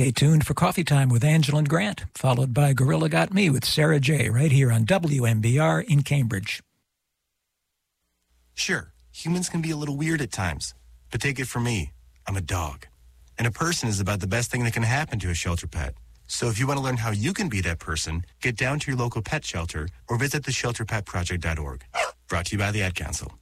Stay tuned for Coffee Time with Angela and Grant, followed by Gorilla Got Me with Sarah J. right here on WMBR in Cambridge. Sure, humans can be a little weird at times, but take it from me, I'm a dog. And a person is about the best thing that can happen to a shelter pet. So if you want to learn how you can be that person, get down to your local pet shelter or visit theshelterpetproject.org. Brought to you by the Ad Council.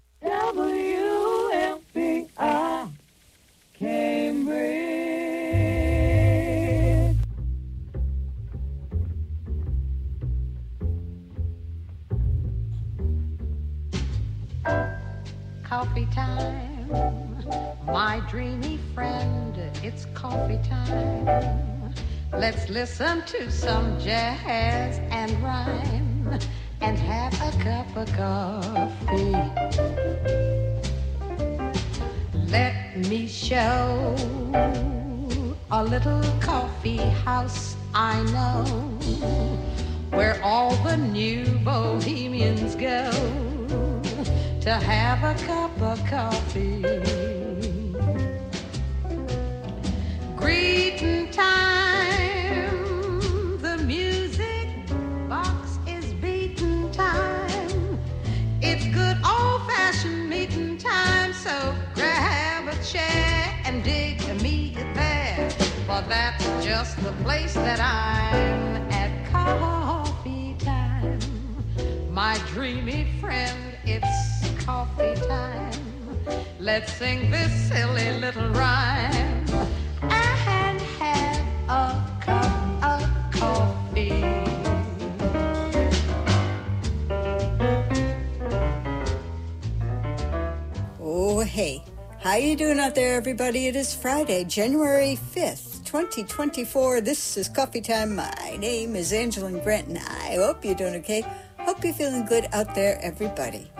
Everybody? It is Friday, January 5th, 2024. This is Coffee Time. My name is Angela Grant, and I hope you're doing okay. Hope you're feeling good out there, everybody.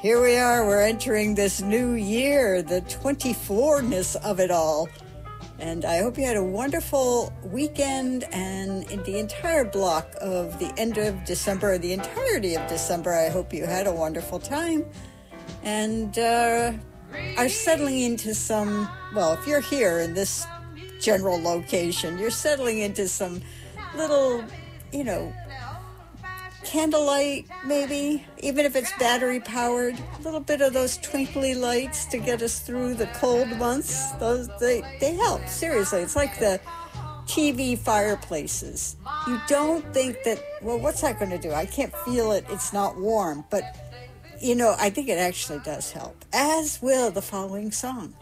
Here we are. We're entering this new year, the 24ness of it all. And I hope you had a wonderful weekend and the entire block of the end of December, the entirety of December. I hope you had a wonderful time and uh, are settling into some, well, if you're here in this general location, you're settling into some little, you know, candlelight maybe even if it's battery powered a little bit of those twinkly lights to get us through the cold months. Those they they help seriously. It's like the tv fireplaces. You don't think that well what's that going to do? I can't feel it. It's not warm. But you know i think it actually does help as will the following song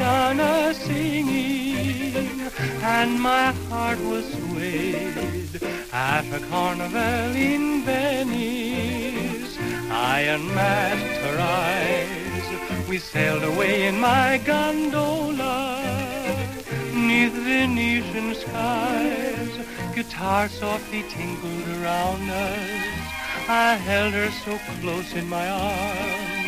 sweet Madonna singing, and my heart was swayed. At a carnival in Venice, I unmasked her eyes. We sailed away in my gondola, neath Venetian skies guitar softly tinkled around us. I held her so close in my arms.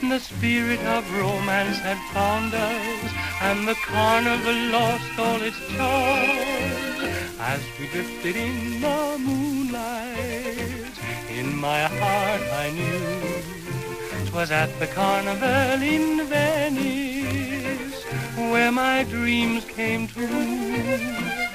The spirit of romance had found us, and the carnival lost all its charms. As we drifted in the moonlight, in my heart I knew 'twas at the carnival in Venice where my dreams came true.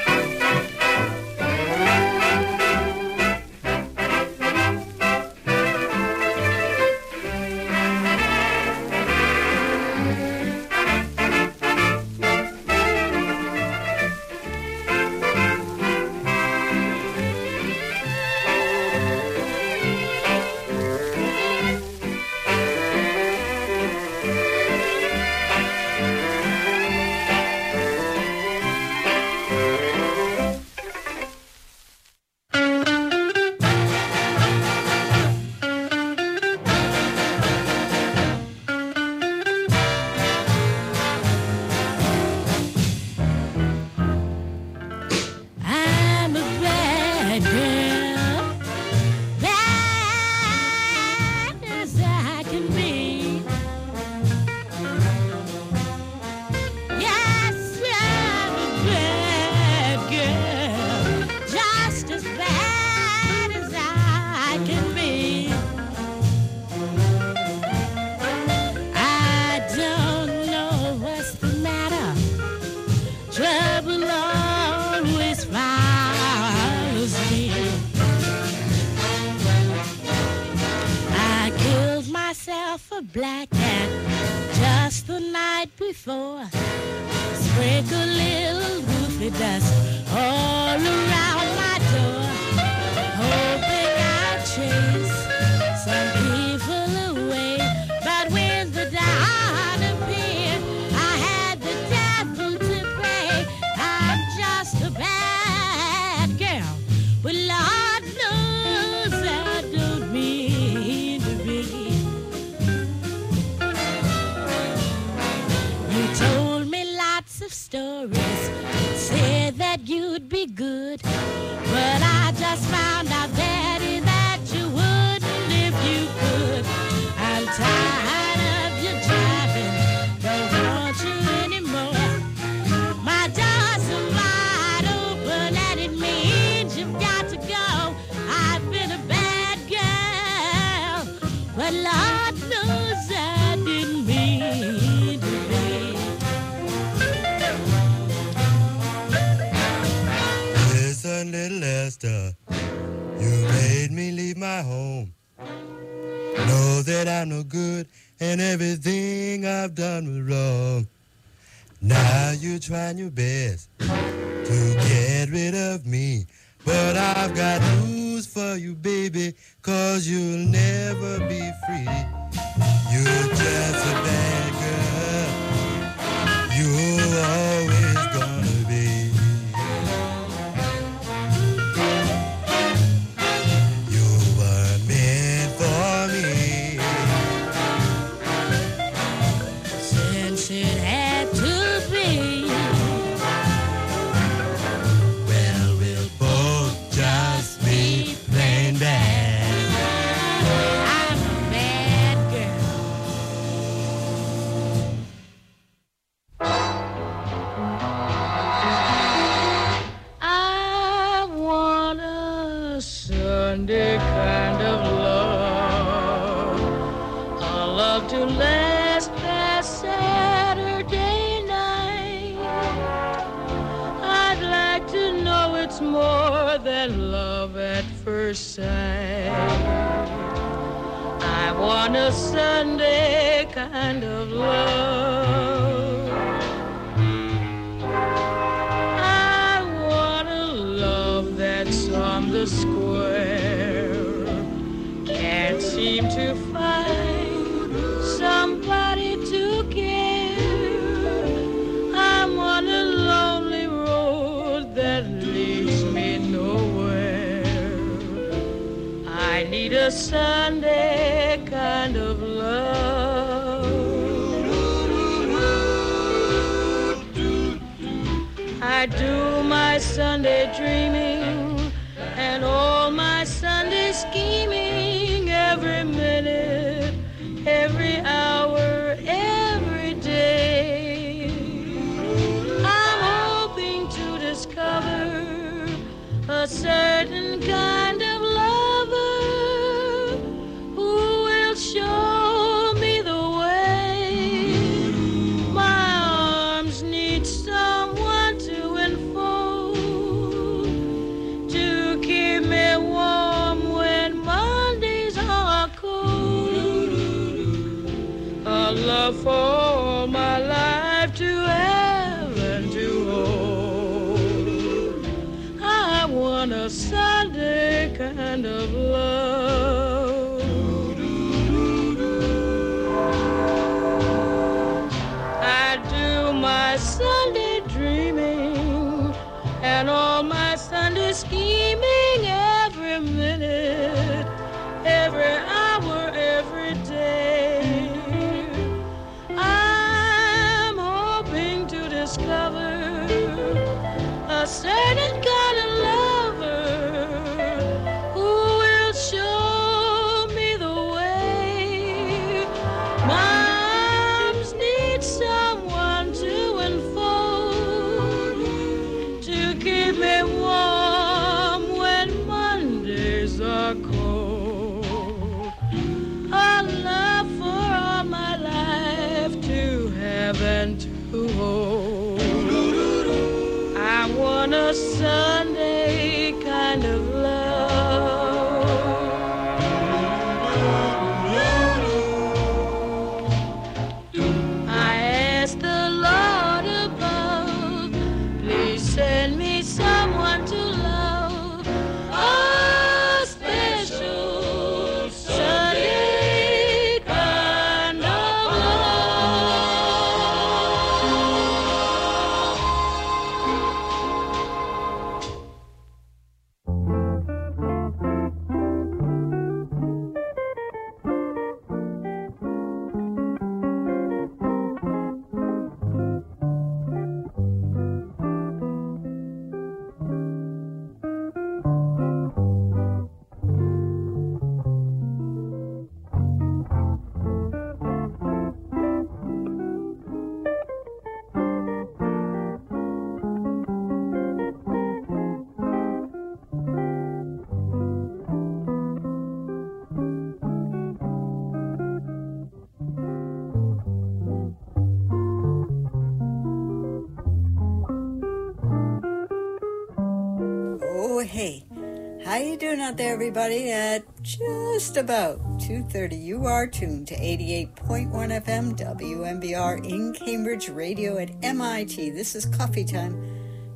How you doing out there, everybody? At just about 2.30, you are tuned to 88.1 FM WMBR in Cambridge Radio at MIT. This is Coffee Time.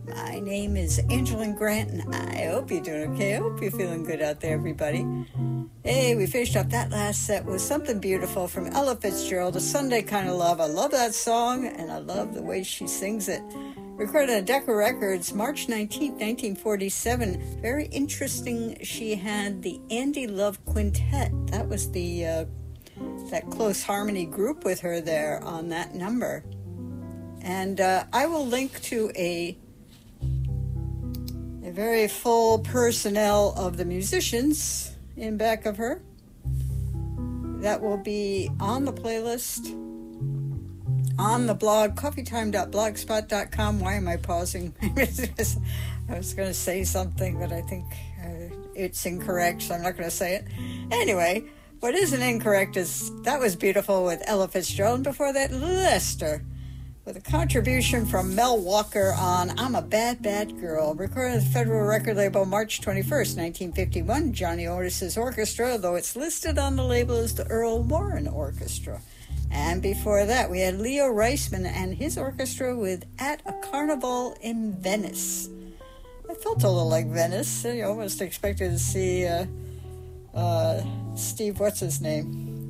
My name is Angelin Grant, and I hope you're doing okay. I hope you're feeling good out there, everybody. Hey, we finished up that last set with something beautiful from Ella Fitzgerald, A Sunday Kind of Love. I love that song, and I love the way she sings it recorded on Decca Records March 19, 1947. Very interesting. She had the Andy Love Quintet. That was the uh, that close harmony group with her there on that number. And uh, I will link to a a very full personnel of the musicians in back of her. That will be on the playlist on the blog, coffeetime.blogspot.com. Why am I pausing? I was going to say something, but I think uh, it's incorrect, so I'm not going to say it. Anyway, what isn't incorrect is that was beautiful with Ella Fitzgerald, and before that, Lester, with a contribution from Mel Walker on I'm a Bad, Bad Girl, recorded at the Federal Record Label March 21st, 1951. Johnny Otis's orchestra, though it's listed on the label as the Earle Warren Orchestra. And before that, we had Leo Reisman and his orchestra with At a Carnival in Venice. It felt a little like Venice. I almost expected to see uh, uh, Steve, what's his name?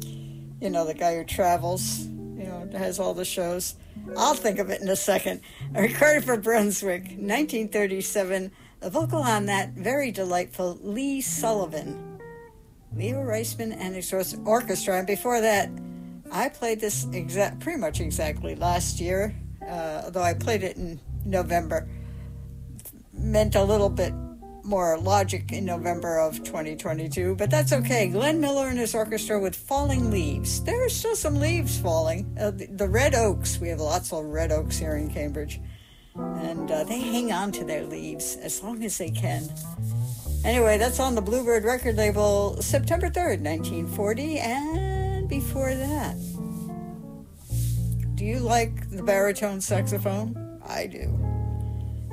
You know, the guy who travels, you know, has all the shows. I'll think of it in a second. A recorded for Brunswick, 1937. A vocal on that very delightful Lee Sullivan. Leo Reisman and his orchestra. And before that, I played this exact, pretty much exactly last year, uh, although I played it in November. Meant a little bit more logic in November of 2022, but that's okay. Glenn Miller and his orchestra with Falling Leaves. There are still some leaves falling. Uh, the, the, red oaks, we have lots of red oaks here in Cambridge, and uh, they hang on to their leaves as long as they can. Anyway, that's on the Bluebird record label September 3rd, 1940, and before that. Do you like the baritone saxophone? I do.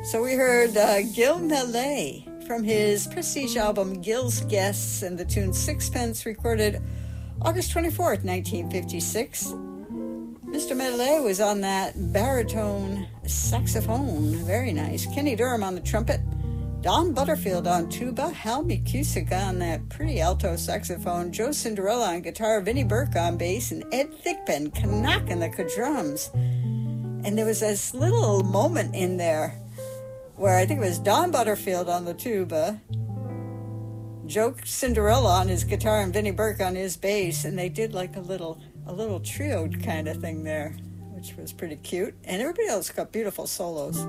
So we heard uh, Gil Mellé from his prestige album Gil's Guests and the tune Sixpence, recorded August 24th, 1956. Mr. Mellé was on that baritone saxophone. Very nice. Kenny Dorham on the trumpet. Don Butterfield on tuba, Hal McCusick on that pretty alto saxophone, Joe Cinderella on guitar, Vinnie Burke on bass, and Ed Thigpen knocking the drums. And there was this little moment in there where I think it was Don Butterfield on the tuba, Joe Cinderella on his guitar, and Vinnie Burke on his bass, and they did like a little a little trio kind of thing there, which was pretty cute. And everybody else got beautiful solos.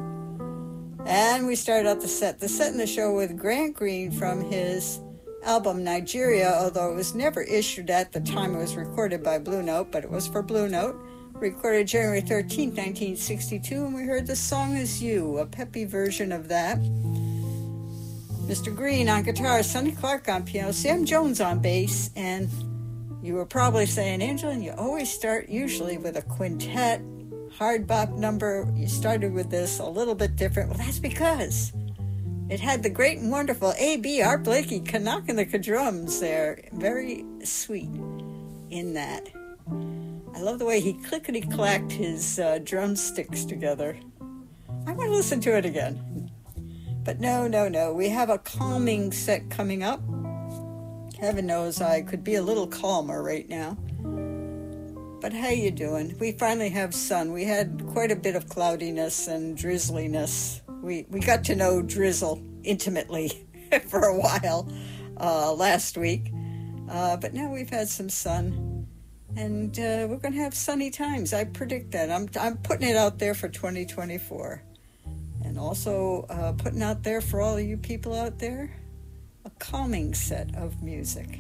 And we started out the set, the set in the show with Grant Green from his album Nigeria, although it was never issued at the time it was recorded by Blue Note, but it was for Blue Note. Recorded January 13, 1962, and we heard The Song Is You, a peppy version of that. Mr. Green on guitar, Sonny Clark on piano, Sam Jones on bass, and you were probably saying, Angela, you always start usually with a quintet hard bop number, you started with this a little bit different. Well, that's because it had the great and wonderful A.B. Art Blakey knocking the drums there. Very sweet in that. I love the way he clickety clacked his uh, drumsticks together. I want to listen to it again. But no, no, no. We have a calming set coming up. Heaven knows I could be a little calmer right now. But how you doing? We finally have sun. We had quite a bit of cloudiness and drizzliness. We we got to know drizzle intimately for a while uh, last week, uh, but now we've had some sun, and uh, we're going to have sunny times. I predict that. I'm I'm putting it out there for 2024, and also uh, putting out there for all of you people out there a calming set of music.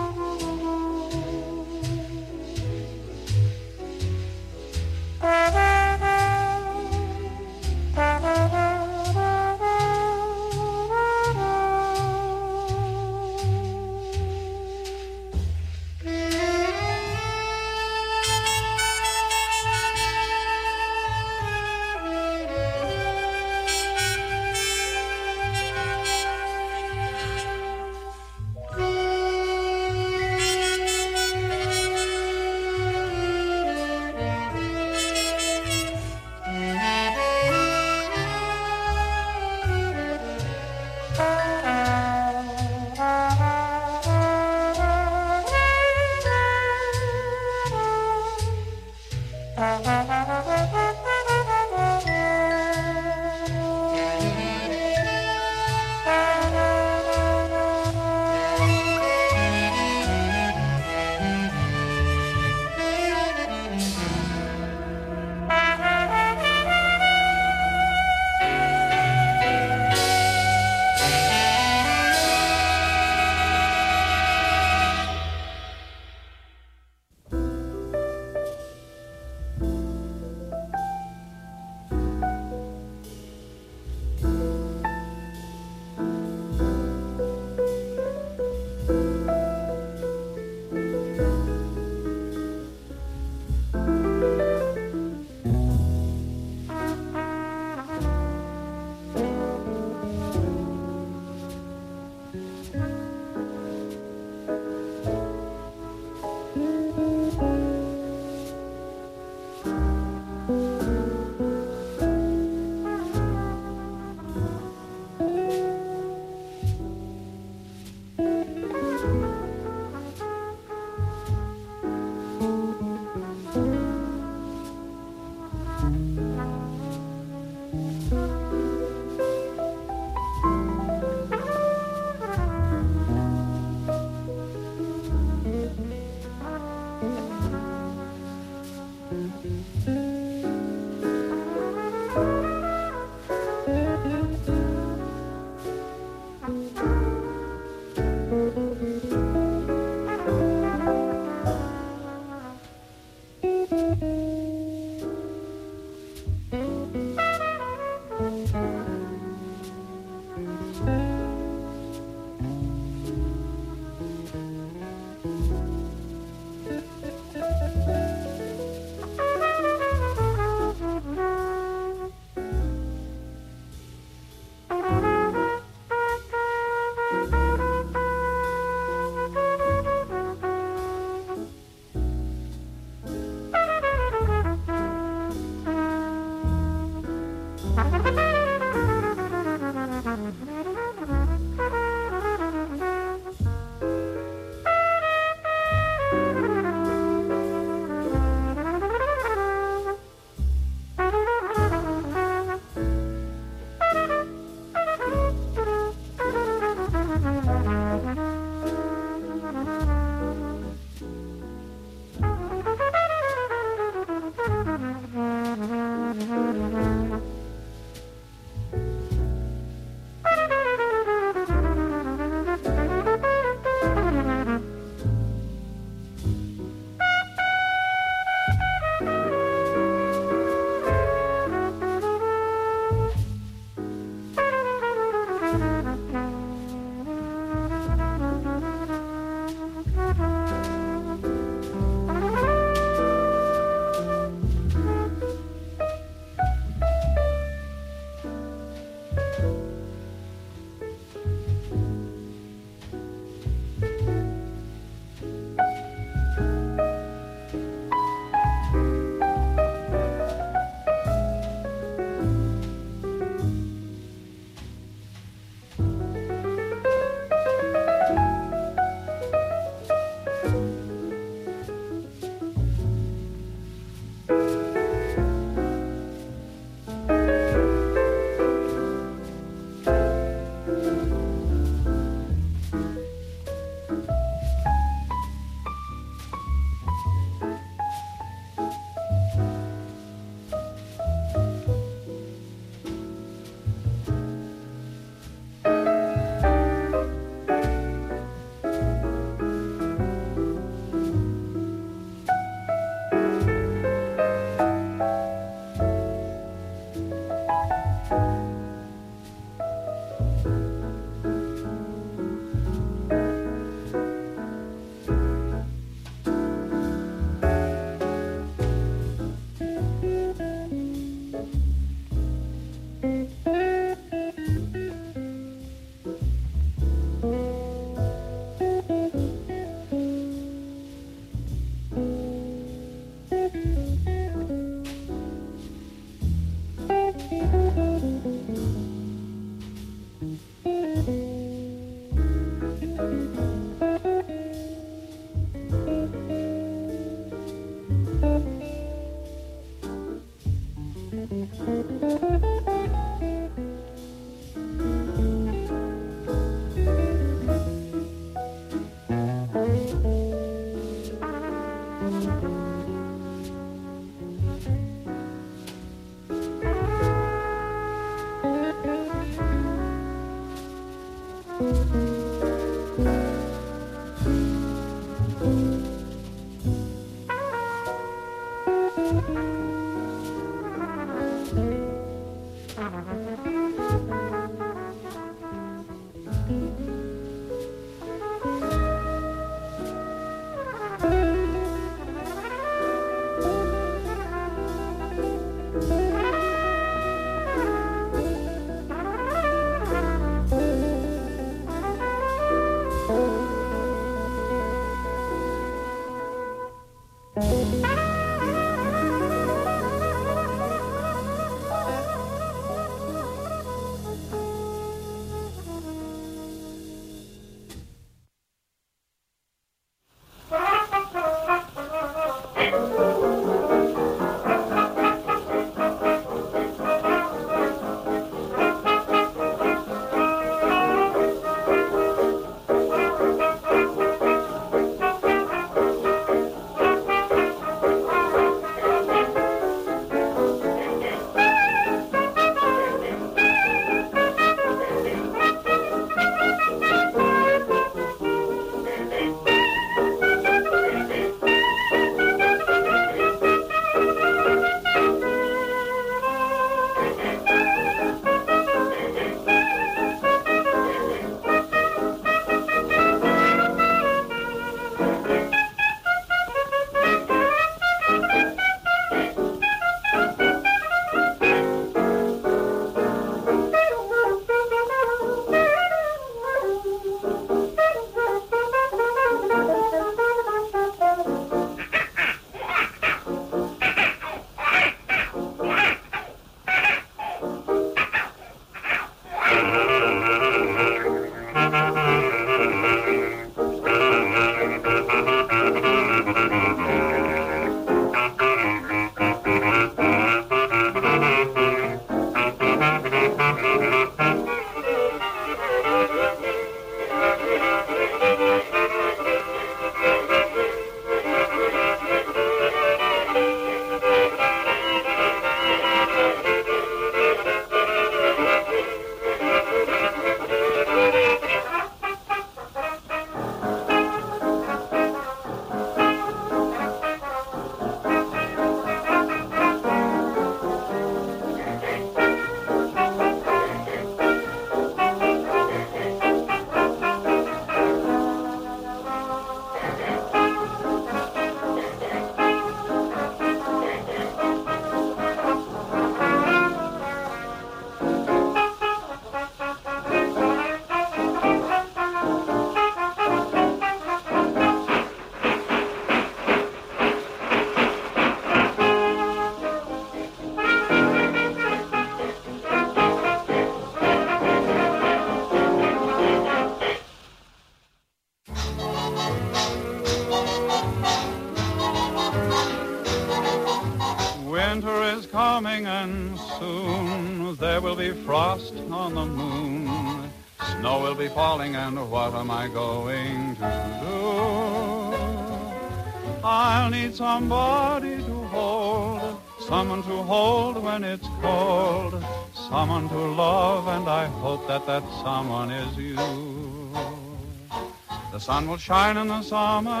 Sun will shine in the summer,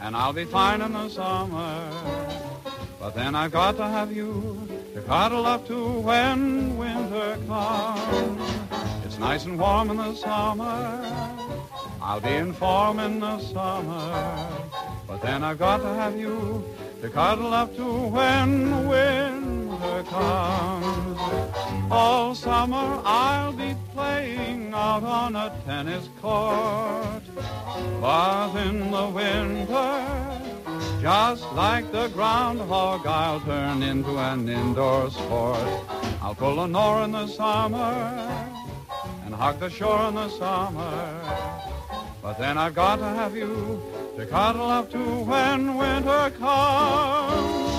and I'll be fine in the summer. But then I've got to have you to cuddle up to when winter comes. It's nice and warm in the summer. I'll be in form in the summer. But then I've got to have you to cuddle up to when winter comes. All summer I'll be out on a tennis court. But in the winter, just like the groundhog, I'll turn into an indoor sport. I'll pull an oar in the summer and hug the shore in the summer. But then I've got to have you to cuddle up to when winter comes.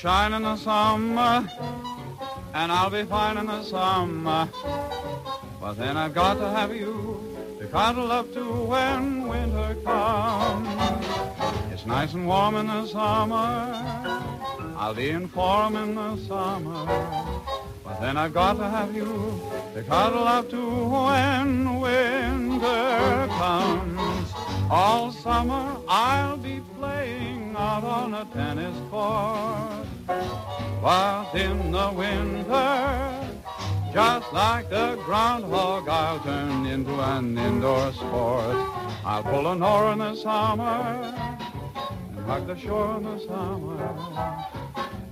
Shine in the summer, and I'll be fine in the summer. But then I've got to have you to cuddle up to when winter comes. It's nice and warm in the summer. I'll be in form in the summer. But then I've got to have you to cuddle up to when winter comes. All summer I'll be playing out on a tennis court. But in the winter, just like the groundhog, I'll turn into an indoor sport. I'll pull an oar in the summer and hug the shore in the summer.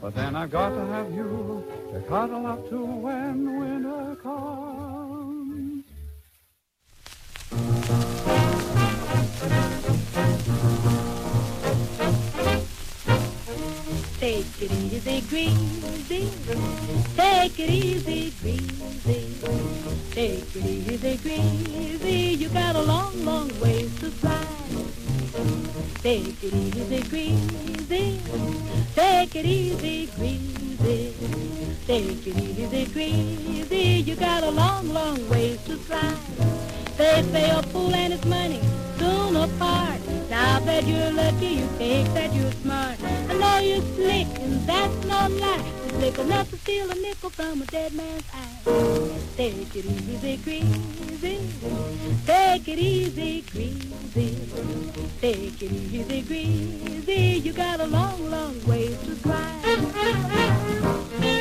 But then I've got to have you to cuddle up to when winter comes. Take it easy, greasy. Take it easy, greasy. Take it easy, greasy. You got a long, long ways to fly. Take it easy, greasy. Take it easy, greasy. Take it easy, greasy. You got a long, long ways to fly. They say a fool and his money soon apart. Now that you're lucky, you think that you're smart. I know you're slick, and that's no lie. You're slick enough to steal a nickel from a dead man's eye. Take it easy, greasy. Take it easy, greasy. Take it easy, greasy. You got a long, long ways to Take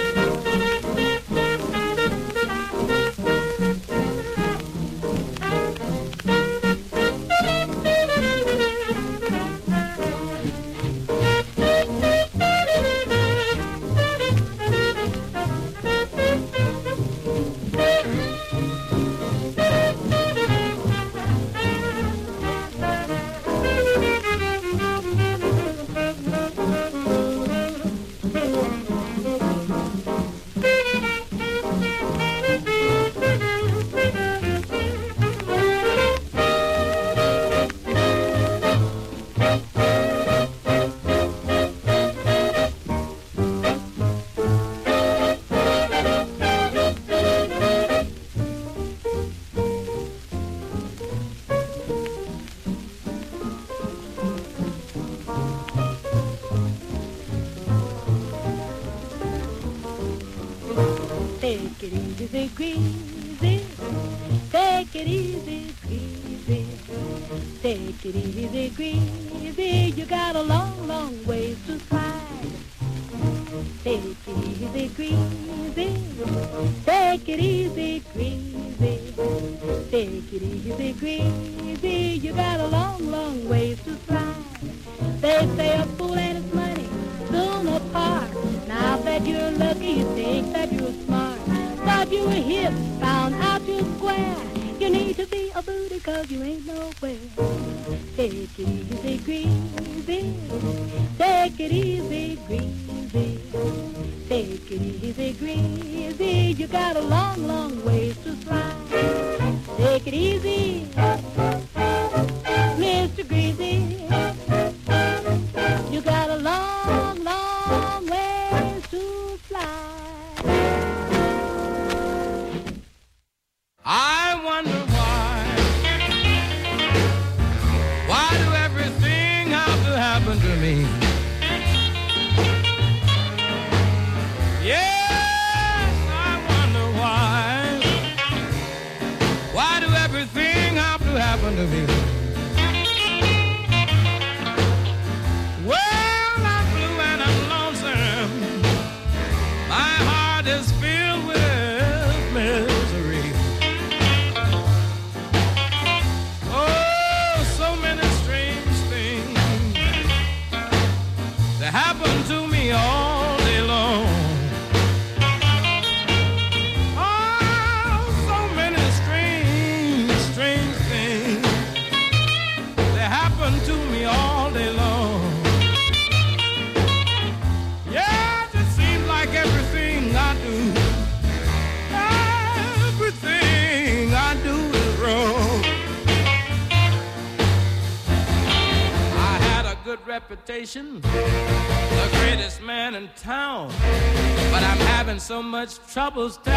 troubles down.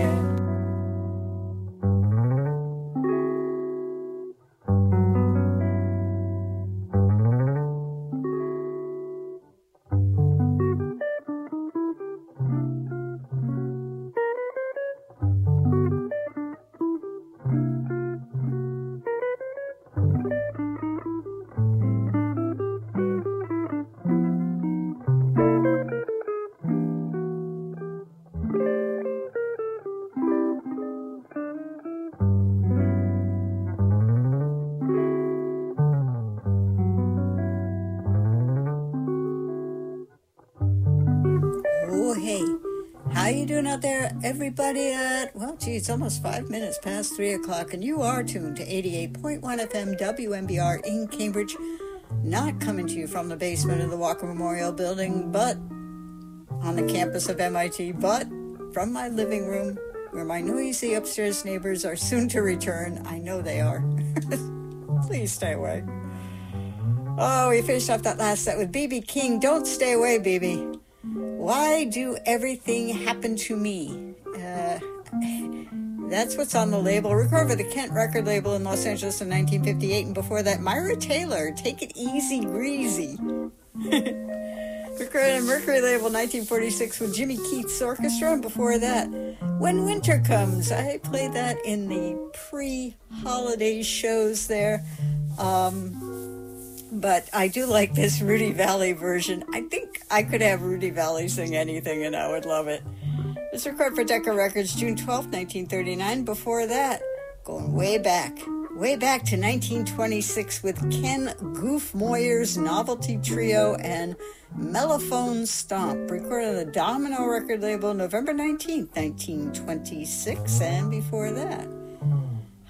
hand. Everybody? At well, gee, it's almost five minutes past three o'clock, and you are tuned to eighty-eight point one FM WMBR in Cambridge. Not coming to you from the basement of the Walker Memorial Building, but on the campus of MIT, but from my living room, where my noisy upstairs neighbors are soon to return. I know they are. Please stay away. Oh, we finished off that last set with BB King. Don't stay away, BB. Why do everything happen to me? That's what's on the label. Recorded for the Kent record label in Los Angeles in 1958, and before that, Myra Taylor, Take It Easy Greasy. Recorded on Mercury label 1946 with Jimmy Keith's Orchestra, and before that, When Winter Comes. I played that in the pre holiday shows there. Um, but I do like this Rudy Vallee version. I think I could have Rudy Vallee sing anything and I would love it. This recorded for Decca Records June 12, 1939. Before that, going way back, way back to 1926 with Ken Goof Moyer's Novelty Trio and Mellophone Stomp, recorded on the Domino record label November 19, 1926. And before that,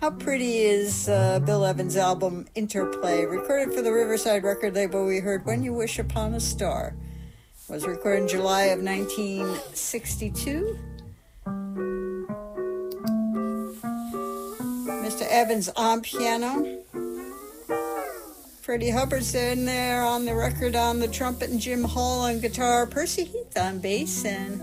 how pretty is uh, Bill Evans' album Interplay, recorded for the Riverside record label? We heard When You Wish Upon a Star. Was recorded in July of 1962. Mr. Evans on piano. Freddie Hubbard's in there on the record on the trumpet and Jim Hall on guitar. Percy Heath on bass and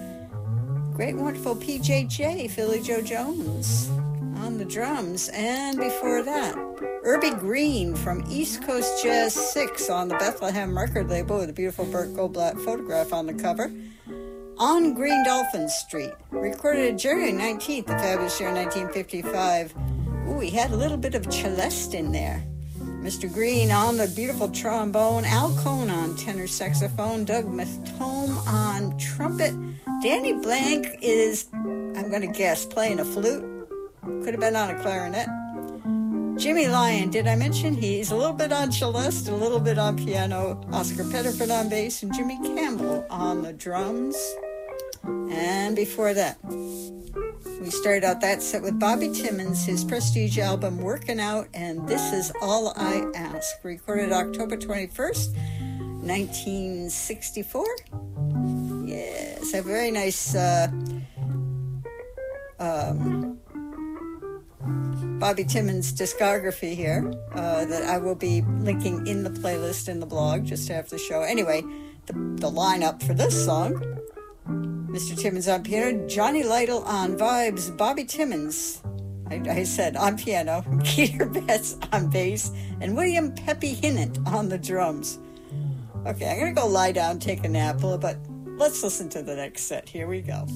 great wonderful PJJ, Philly Joe Jones on the drums. And before that, Urbie Green from East Coast Jazz 6 on the Bethlehem record label with a beautiful Burt Goldblatt photograph on the cover. On Green Dolphin Street, recorded January 19th, the fabulous year 1955. Ooh, he had a little bit of celeste in there. Mr. Green on the beautiful trombone, Al Cohn on tenor saxophone, Doug Mettome on trumpet. Danny Bank is, I'm going to guess, playing a flute. Could have been on a clarinet. Jimmy Lyon, did I mention he's a little bit on celeste, a little bit on piano, Oscar Pettiford on bass, and Jimmy Campbell on the drums. And before that, we started out that set with Bobby Timmons, his prestige album Working Out, and This Is All I Ask, recorded October 21st, 1964. Yes, a very nice uh, um, Bobby Timmons discography here uh, that I will be linking in the playlist in the blog just after the show. Anyway, the, the lineup for this song Mr. Timmons on piano, Johnny Lytle on vibes, Bobby Timmons, I, I said on piano, Keter Betts on bass, and William Peppy Hinnant on the drums. Okay, I'm going to go lie down, take a nap, but let's listen to the next set. Here we go.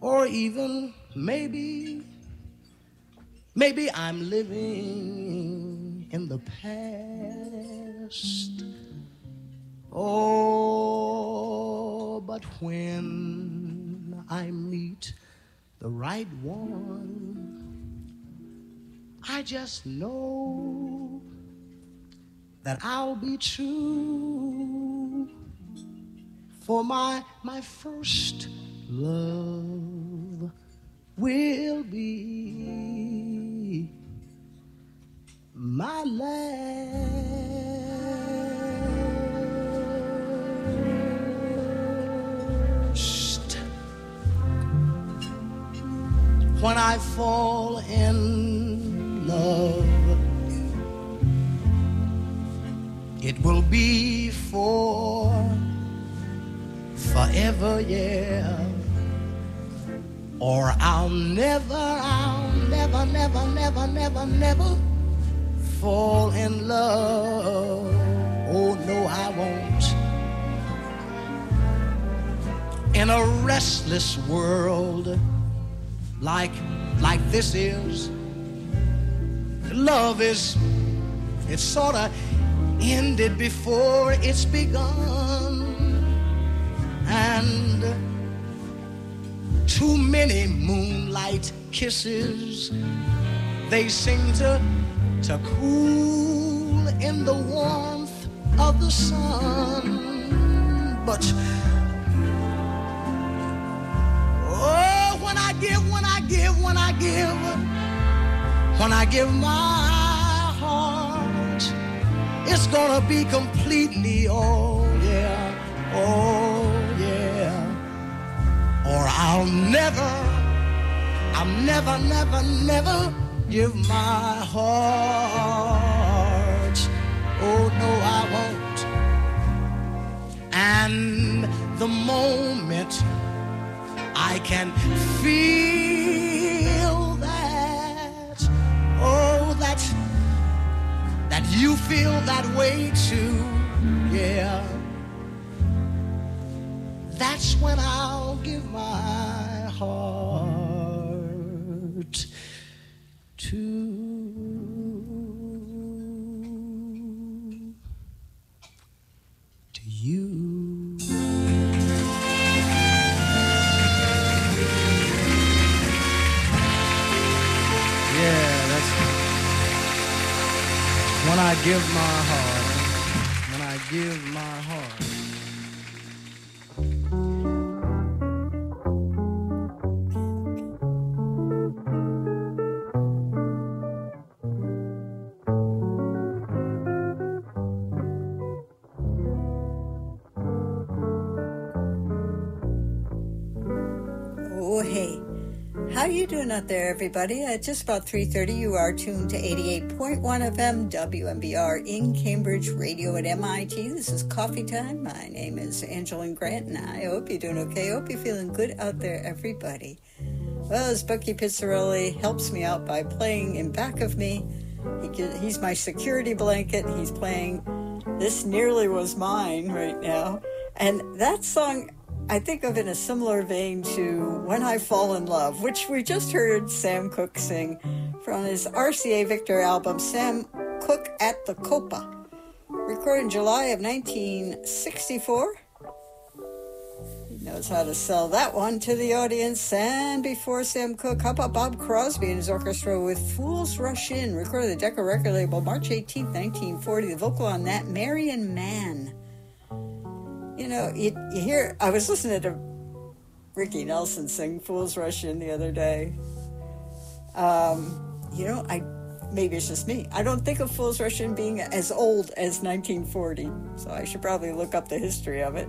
Or even maybe, maybe I'm living in the past. Oh, but when I meet the right one, I just know that I'll be true for my my first love will be my last. When I fall in love it will be for forever yeah or I'll never I'll never never never never never fall in love. Oh no I won't. In a restless world like like this is love is it's sort of ended before it's begun too many moonlight kisses. They seem to to cool in the warmth of the sun. But oh when I give when I give when I give when I give my heart it's gonna be completely oh yeah oh I'll never I'll never never never give my heart. Oh no I won't. And the moment I can feel that oh that that you feel that way too yeah that's when I'll give my heart out there, everybody? At just about 3.30, you are tuned to 88.1 FM WMBR in Cambridge Radio at MIT. This is Coffee Time. My name is Angeline Grant, and I hope you're doing okay. I hope you're feeling good out there, everybody. Well, as Bucky Pizzarelli helps me out by playing in back of me, he, he's my security blanket. He's playing This Nearly Was Mine right now. And that song I think of in a similar vein to When I Fall in Love, which we just heard Sam Cooke sing from his RCA Victor album, Sam Cooke at the Copa, recorded in July of 1964. He knows how to sell that one to the audience. And before Sam Cooke, how about Bob Crosby and his orchestra with Fools Rush In, recorded at the Decca record label March 18, 1940. The vocal on that, Marion Mann. You know, you, you hear, I was listening to Ricky Nelson sing Fools Rush In the other day. Um, you know, I maybe it's just me. I don't think of Fools Rush In being as old as 1940, so I should probably look up the history of it.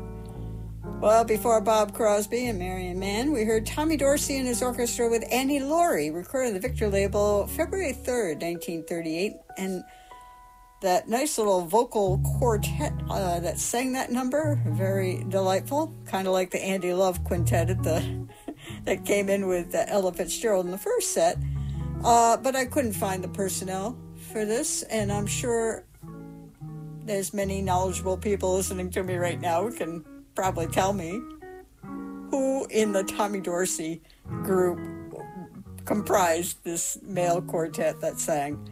Well, before Bob Crosby and Marion Mann, we heard Tommy Dorsey and his orchestra with Annie Laurie, recorded on the Victor label February 3rd, 1938. And that nice little vocal quartet uh, that sang that number. Very delightful, kind of like the Andy Love quintet at the that came in with Ella Fitzgerald in the first set. Uh, but I couldn't find the personnel for this, and I'm sure there's many knowledgeable people listening to me right now who can probably tell me who in the Tommy Dorsey group comprised this male quartet that sang.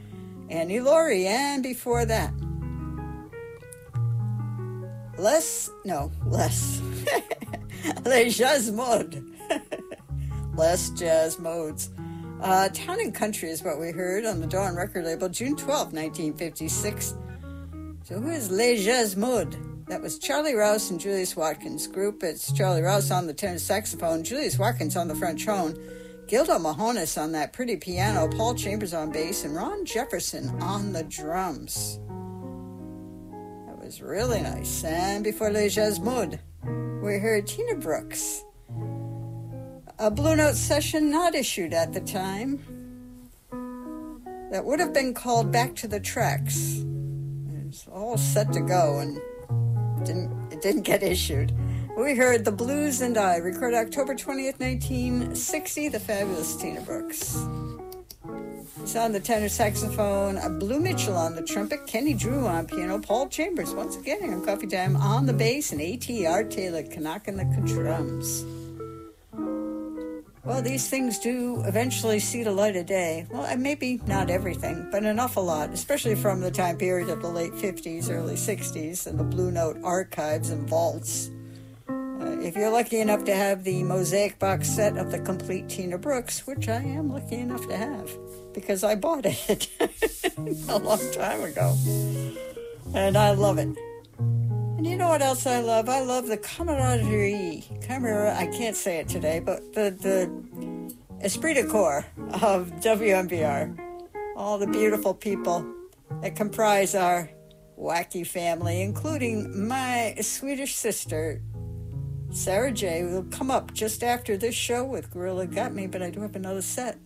Annie Laurie, and before that, Les, no, Les, Les Jazz Mode, Les Jazz Modes. Uh, Town and Country is what we heard on the Dawn record label, June 12, 1956. So who is Les Jazz Mode? That was Charlie Rouse and Julius Watkins group. It's Charlie Rouse on the tenor saxophone, Julius Watkins on the French horn, Gildo Mahones on that pretty piano, Paul Chambers on bass, and Ron Jefferson on the drums. That was really nice. And before Les Jazz Mood, we heard Tina Brooks. A Blue Note session not issued at the time. That would have been called Back to the Tracks. It's all set to go and didn't it didn't get issued. We heard The Blues and I, recorded October 20th, 1960, the fabulous Tina Brooks. It's on the tenor saxophone, a Blue Mitchell on the trumpet, Kenny Drew on piano, Paul Chambers once again on Coffee Time on the bass, and Art Taylor knocking the drums. Well, these things do eventually see the light of day. Well, maybe not everything, but an awful lot, especially from the time period of the late 50s, early 60s, and the Blue Note archives and vaults. If you're lucky enough to have the mosaic box set of the complete Tina Brooks, which I am lucky enough to have because I bought it a long time ago, and I love it. And you know what else I love? I love the camaraderie. Camera, I can't say it today, but the, the esprit de corps of WMBR. All the beautiful people that comprise our wacky family, including my Swedish sister, Sarah J will come up just after this show with Gorilla Got Me, but I do have another set.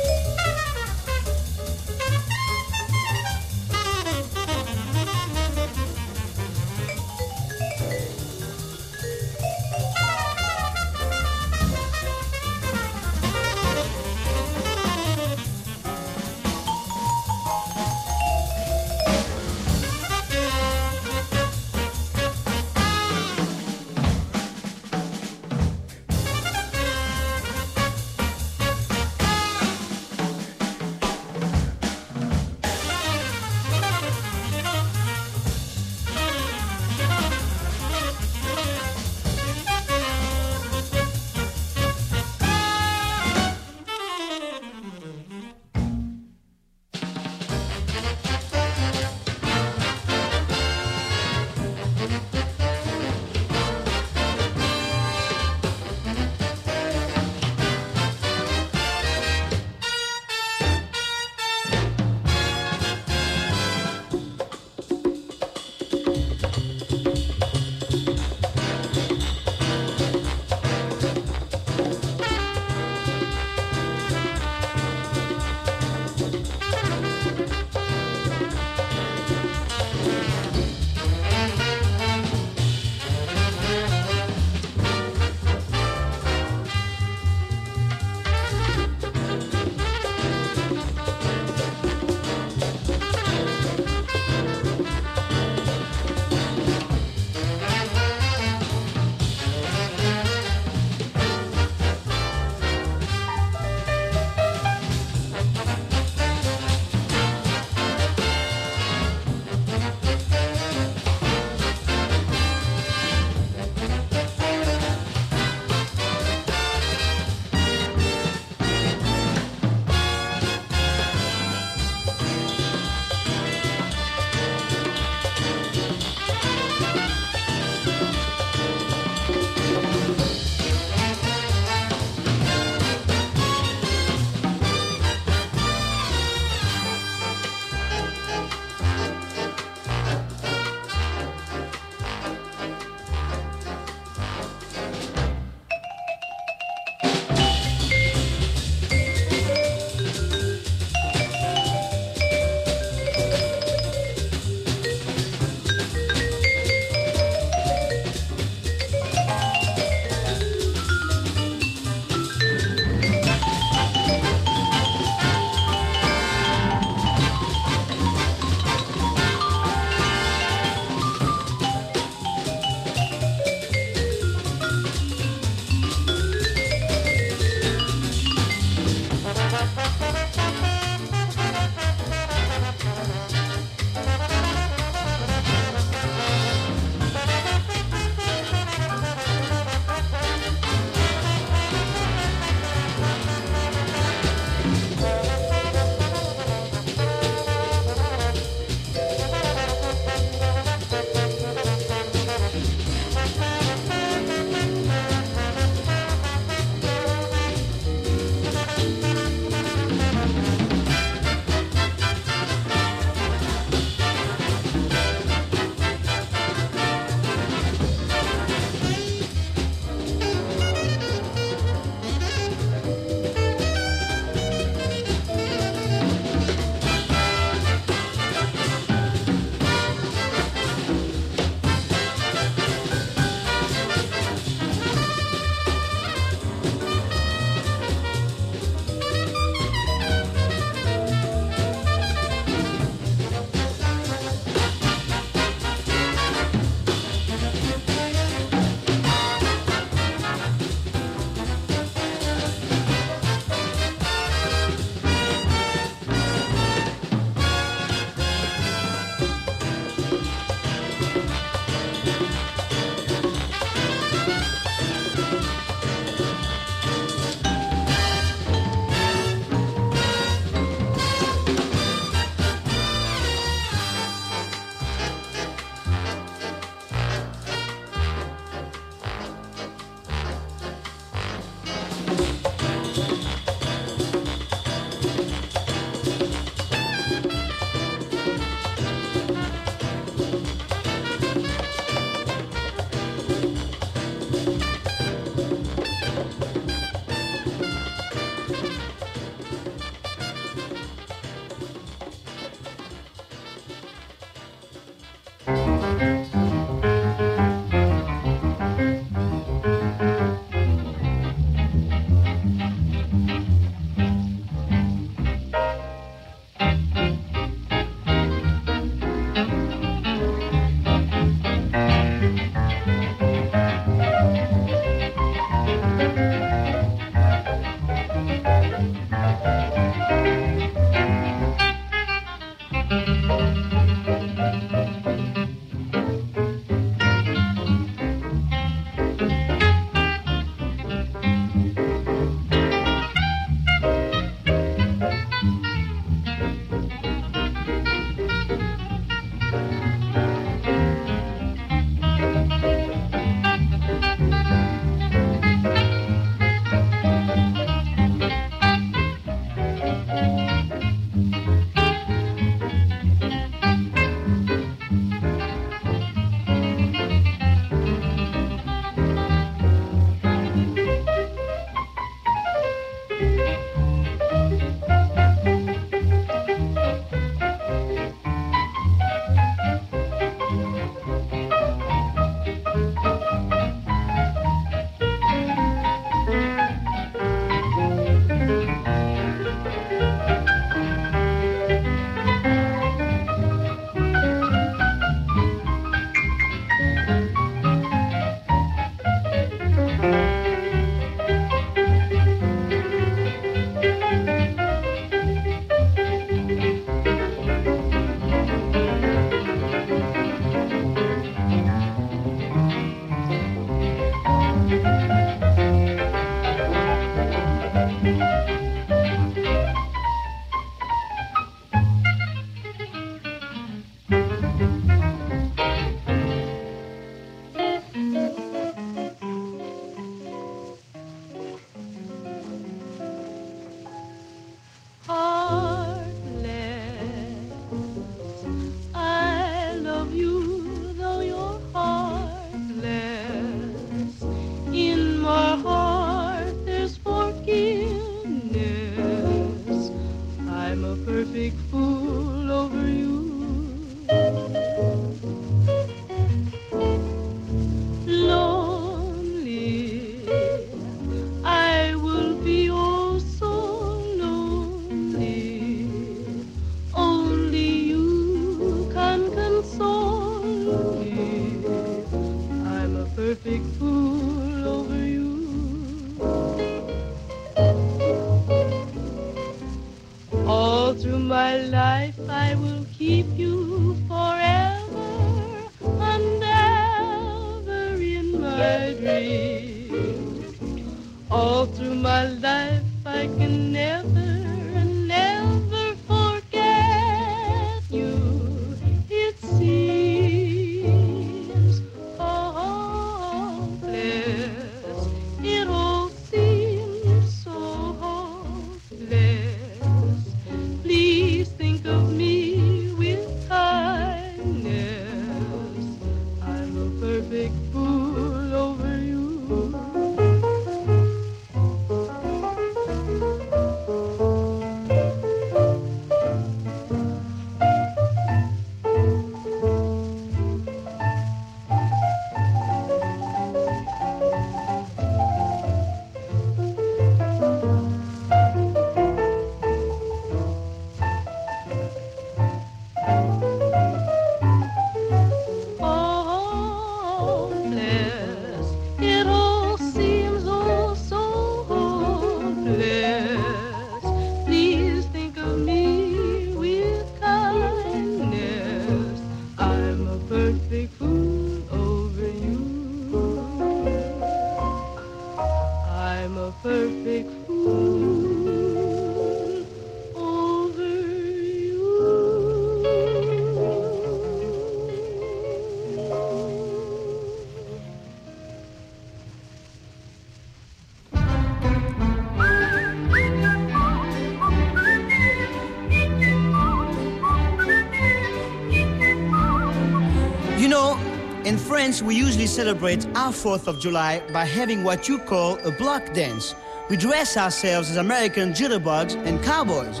We usually celebrate our 4th of July by having what you call a block dance. We dress ourselves as American jitterbugs and cowboys.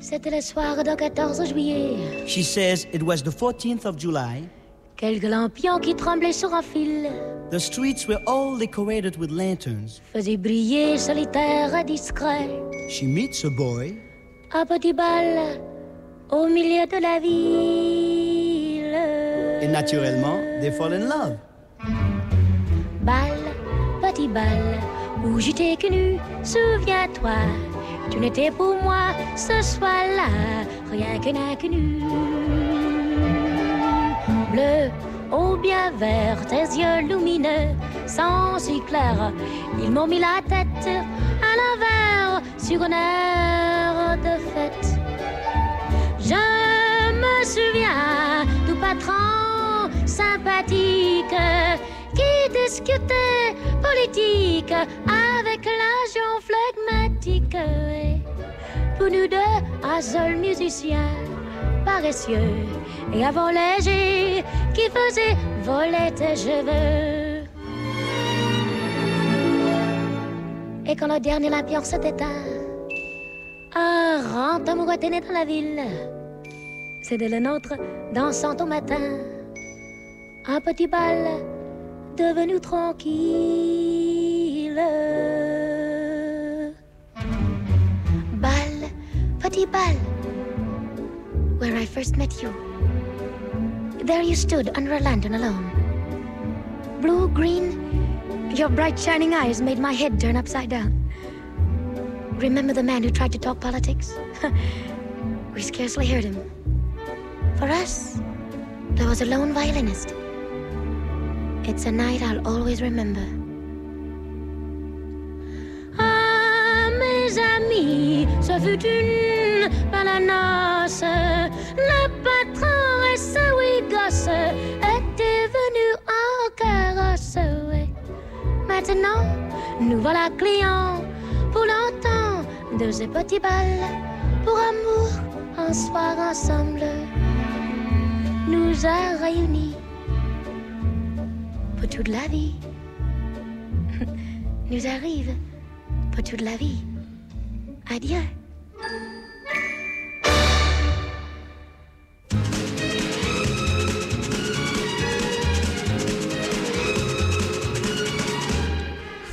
C'était le soir du 14 juillet. She says it was the 14th of July. Quelques lampions qui tremblaient sur un fil The streets were all decorated with lanterns. faisaient briller solitaire et discret She meets a boy. un petit bal au milieu de la ville. And naturellement, they fall in love. Bal, petit bal, où j'étais connu, souviens-toi. Tu n'étais pour moi ce soir-là, rien qu'un inconnu. Bleu, ô bien vert, tes yeux lumineux, sans si clair, ils m'ont mis la tête à l'envers sur un air de souviens du patron sympathique qui discutait politique avec l'agent flegmatique. Pour nous deux, un seul musicien paresseux et avant léger qui faisait voler tes cheveux. Et quand le dernier lampion s'est éteint, un grand amoureux était né dans la ville. C'était le nôtre dansant au matin. Un petit bal devenu tranquille. Bal, petit bal, where I first met you. There you stood under a lantern alone. Blue, green, your bright shining eyes made my head turn upside down. Remember the man who tried to talk politics? we scarcely heard him. For us, there was a lone violinist. It's a night I'll always remember. Ah, mes amis, ce fut une belle noce. Le patron et ce oui gosse étaient venus en carrosse. ouais. Maintenant, nous voilà clients pour longtemps de ces petits balles. Pour amour, un soir ensemble, nous a réunis pour toute la vie. nous arrive pour toute la vie. Adieu.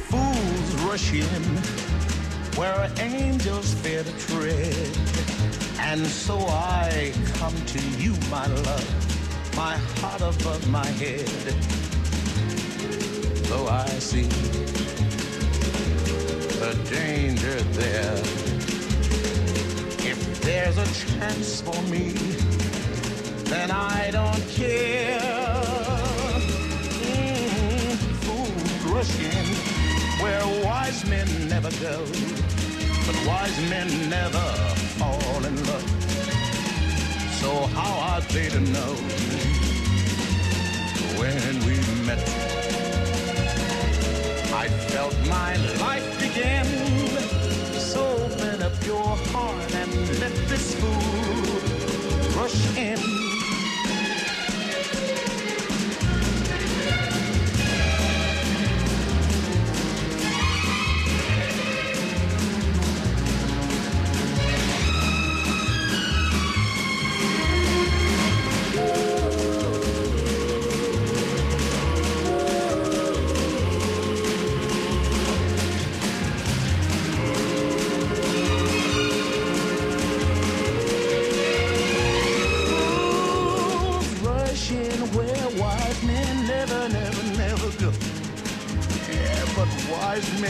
Fools rush in where angels fear to tread. And so I come to you, my love, my heart above my head. Though I see the danger there, if there's a chance for me, then I don't care. Mm, fools rush in where wise men never go, but wise men never fall in love. So how are they to know when we met? I felt my life begin. So open up your heart and let this fool rush in.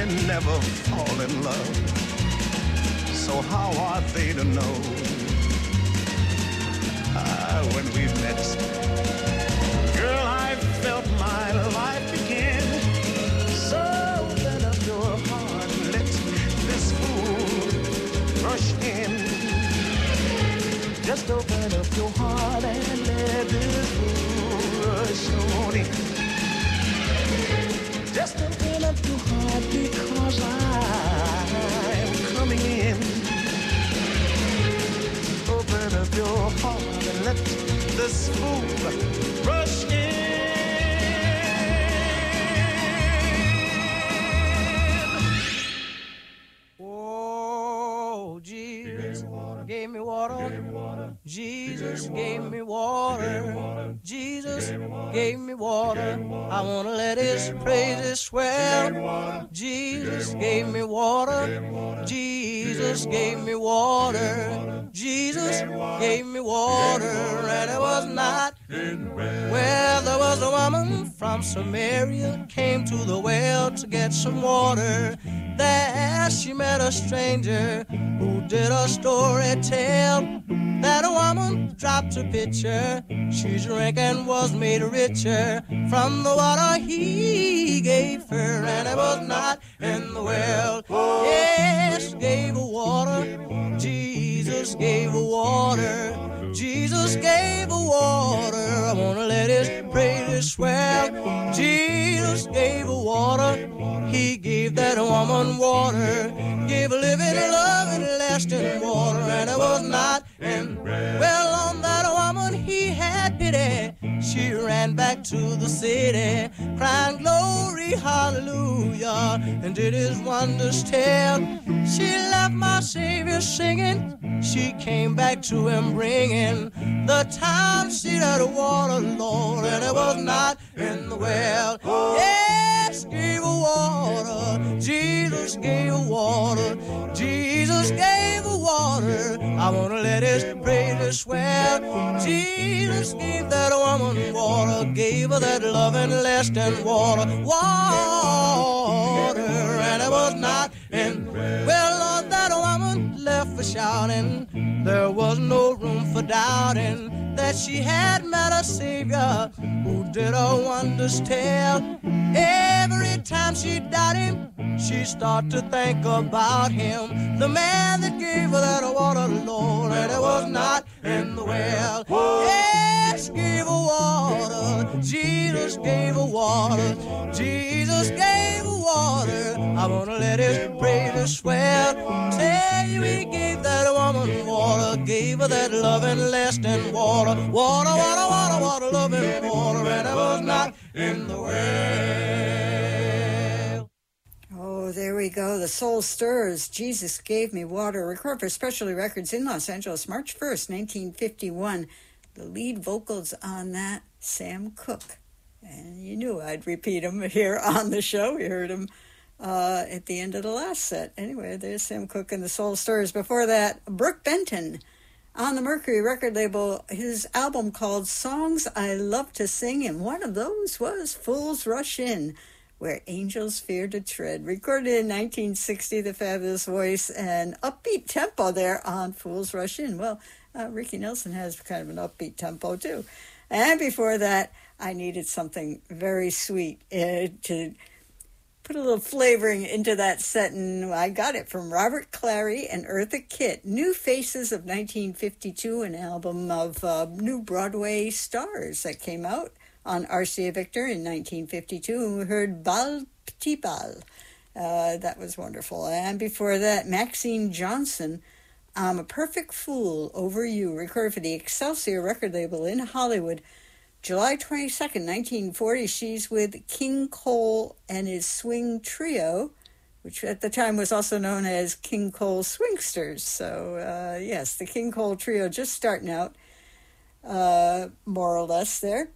Wise never fall in love. So how are they to know? Ah, when we met, girl, I felt my life begin. So open up your heart, and let this fool rush in. Just open up your heart and let this fool rush on in. Because I'm coming in. Open up your heart and let this fool rush in. Jesus gave me water. Jesus gave me water. And it was not well, there was a woman from Samaria came to the well to get some water. There she met a stranger who did a story tell that a woman dropped a pitcher. She drank and was made richer from the water he gave her, and it was not in the well. Yes, gave her water. Jesus gave her water. Jesus gave her water. I wanna let his praises swell. Jesus gave her water. He gave that woman water. Gave a living, loving, lasting water. And it was not in well on that pity. She ran back to the city, crying glory, hallelujah, and did his wonders tell. She left my Savior singing. She came back to him bringing the time she had water, Lord, and it was not in the well. Yes, gave her water. Jesus gave her water. Jesus gave her water. I wanna let his praises swell. Jesus gave that woman water, gave her that loving, lasting water, water, and it was not in. Well, Lord, that woman left for shouting. There was no room for doubting that she had met a Savior who did her wonders tell. Every time she doubted him, she started to think about him, the man that gave her that water, Lord, and it was not in the well. Yes, gave her water. Jesus gave her water. Jesus gave her water. I wanna let his praises swell. Tell you gave that woman water, gave her that loving, lasting water. Water, water, water, water, loving water, and it was not in the well. Oh, there we go. The Soul Stirrers. Jesus Gave Me Water. Record for Specialty Records in Los Angeles, March 1st, 1951. The lead vocals on that, Sam Cooke. And you knew I'd repeat him here on the show. We heard him uh, at the end of the last set. Anyway, there's Sam Cooke and the Soul Stirrers. Before that, Brook Benton on the Mercury record label his album called Songs I Love to Sing, and one of those was Fools Rush In, where angels fear to tread. Recorded in 1960, the fabulous voice and upbeat tempo there on Fools Rush In. Well, uh, Ricky Nelson has kind of an upbeat tempo too. And before that, I needed something very sweet uh, to put a little flavoring into that set, and I got it from Robert Clary and Eartha Kitt. New Faces of 1952, an album of uh, new Broadway stars that came out on RCA Victor in 1952, and we heard Bal Petit Bal. Uh, that was wonderful. And before that, Maxine Johnson, I'm a Perfect Fool Over You, recorded for the Excelsior record label in Hollywood. July 22nd, 1940, she's with King Cole and his swing trio, which at the time was also known as King Cole Swingsters. So, uh, yes, the King Cole trio just starting out, uh, more or less there.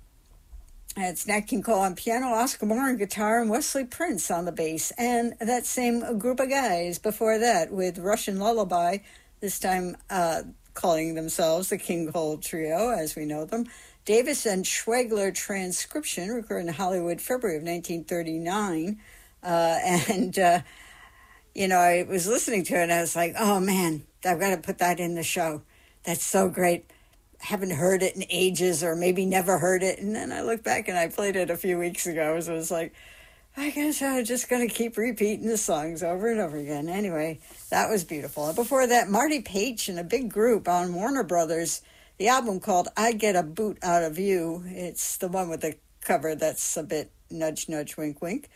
And it's Nat King Cole on piano, Oscar Moore on guitar, and Wesley Prince on the bass. And that same group of guys before that with Russian Lullaby, this time uh, calling themselves the King Cole Trio, as we know them. Davis and Schwegler transcription, recorded in Hollywood, February of 1939. Uh, and, uh, you know, I was listening to it and I was like, oh man, I've got to put that in the show. That's so great. Haven't heard it in ages or maybe never heard it. And then I look back and I played it a few weeks ago. So it was like, I guess I'm just going to keep repeating the songs over and over again. Anyway, that was beautiful. Before that, Marty Paich and a big group on Warner Brothers the album called I Get a Boot Out of You. It's the one with the cover that's a bit nudge, nudge, wink, wink.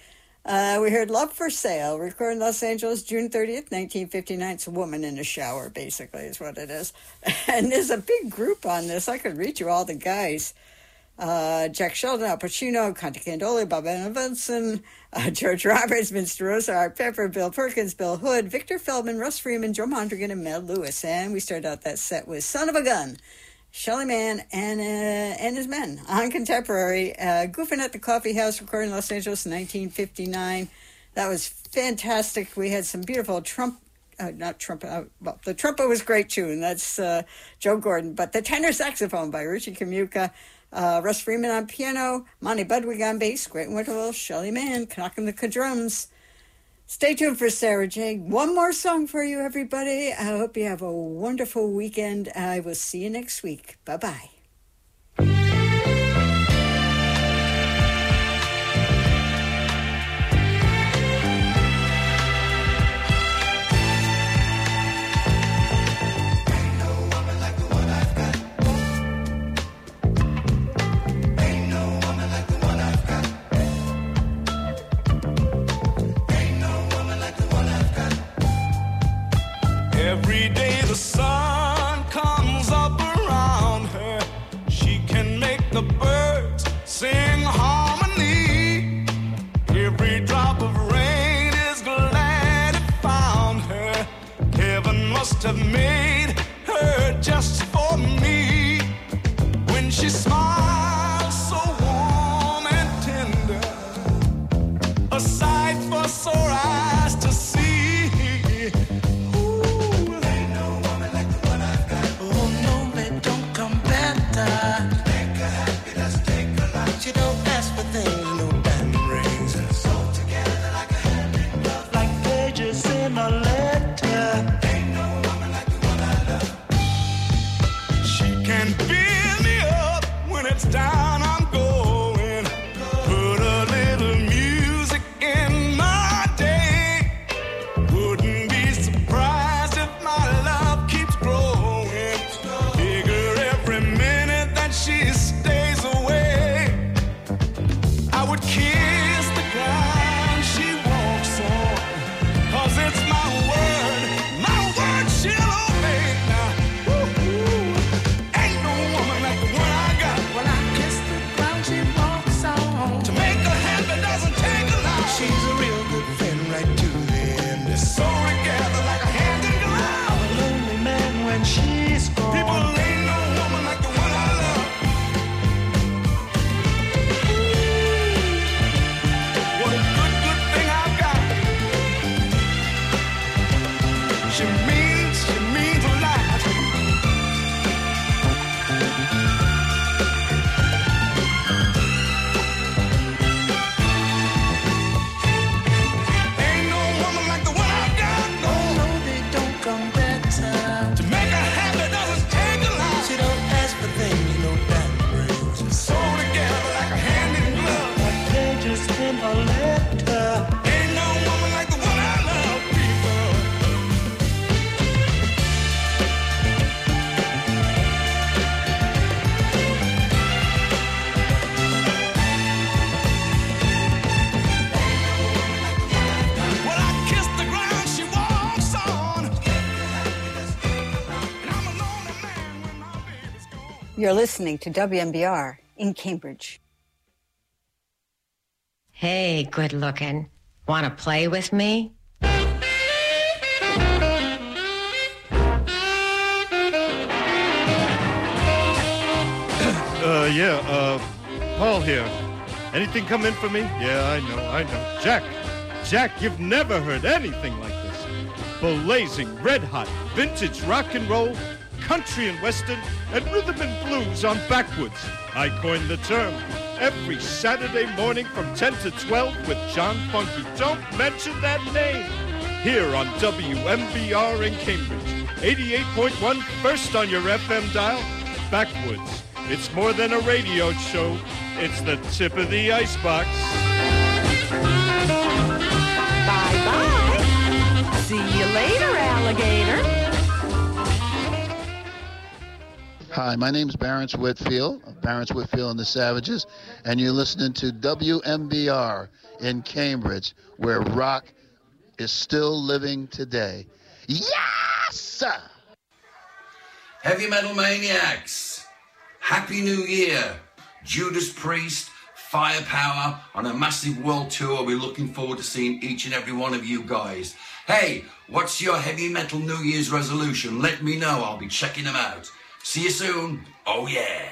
Uh, we heard Love for Sale, recorded in Los Angeles, June 30th, 1959. It's a woman in a shower, basically, is what it is. And there's a big group on this. I could read you all the guys. Uh, Jack Sheldon, Al Porcino, Conte Candoli, Bob Enevoldsen, uh, George Roberts, Vince DeRosa, Art Pepper, Bill Perkins, Bill Hood, Victor Feldman, Russ Freeman, Joe Mondragon, and Mel Lewis. And we started out that set with Son of a Gun. Shelly Manne and uh, and his men on Contemporary, uh, goofing at the coffee house, recording in Los Angeles in 1959. That was fantastic. We had some beautiful Trump, uh, not trumpet. Uh, well, the trumpet was great too, and that's uh, Joe Gordon. But the tenor saxophone by Richie Kamuca, uh, Russ Freeman on piano, Monty Budwig on bass, Great Winterville, Shelly Manne knocking the drums. Stay tuned for Sarah J. One more song for you, everybody. I hope you have a wonderful weekend. I will see you next week. Bye bye. Sun comes up around her. She can make the birds sing harmony. Every drop of rain is glad it found her. Heaven must have made listening to WMBR in Cambridge. Hey, good looking. Want to play with me? Uh, yeah, uh, Paul here. Anything come in for me? Yeah, I know, I know. Jack, Jack, you've never heard anything like this. Blazing, red hot, vintage rock and roll, country and western, and rhythm and blues on Backwoods. I coined the term. Every Saturday morning from 10 to 12 with John Funky. Don't mention that name. Here on WMBR in Cambridge. 88.1 first on your FM dial. Backwoods. It's more than a radio show. It's the tip of the icebox. Bye-bye. See you later, alligator. Hi, my name is Barrence Whitfield, Barrence Whitfield and the Savages, and you're listening to WMBR in Cambridge, where rock is still living today. Yes! Heavy Metal Maniacs, Happy New Year. Judas Priest, Firepower on a massive world tour. We're looking forward to seeing each and every one of you guys. Hey, what's your heavy metal New Year's resolution? Let me know. I'll be checking them out. See you soon. Oh, yeah.